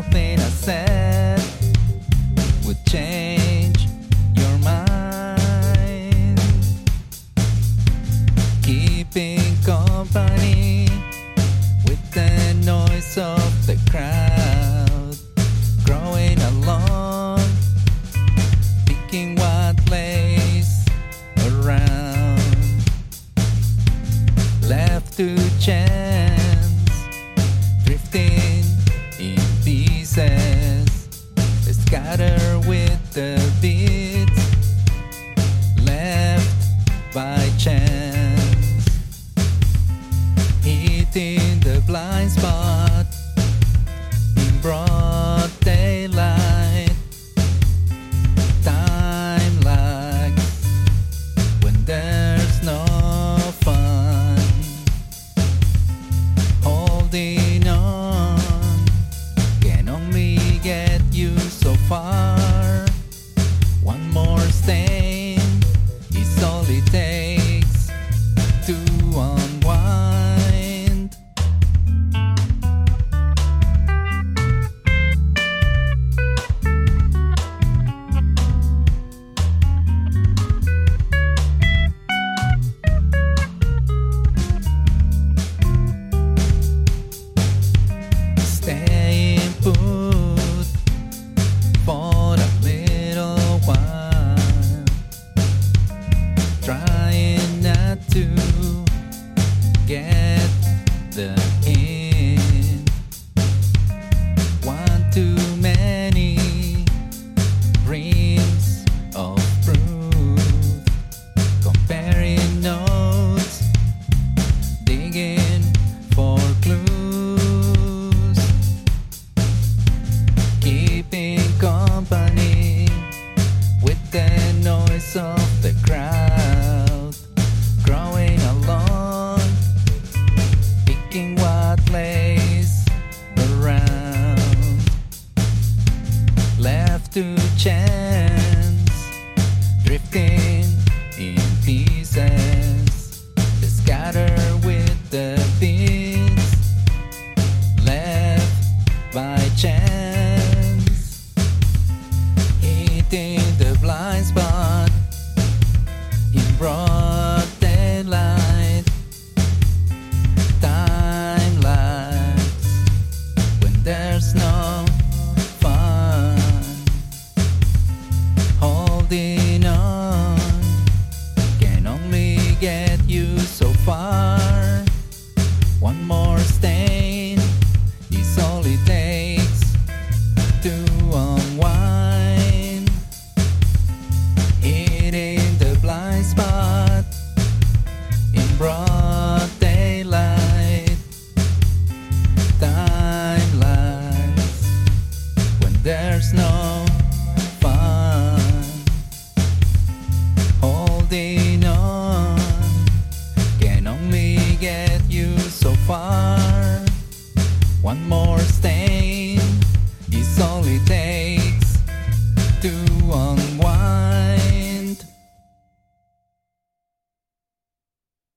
nothing I said would change your mind. Keeping company with the noise of the crowd, growing along, picking what lays around, left to chance. in the blind spot in broad daylight. Time lags when there's no fun holding. to chance, drifting in pieces, they scatter with the winds, left by chance, hitting the blind spot. In broad. One more stain It only takes two. to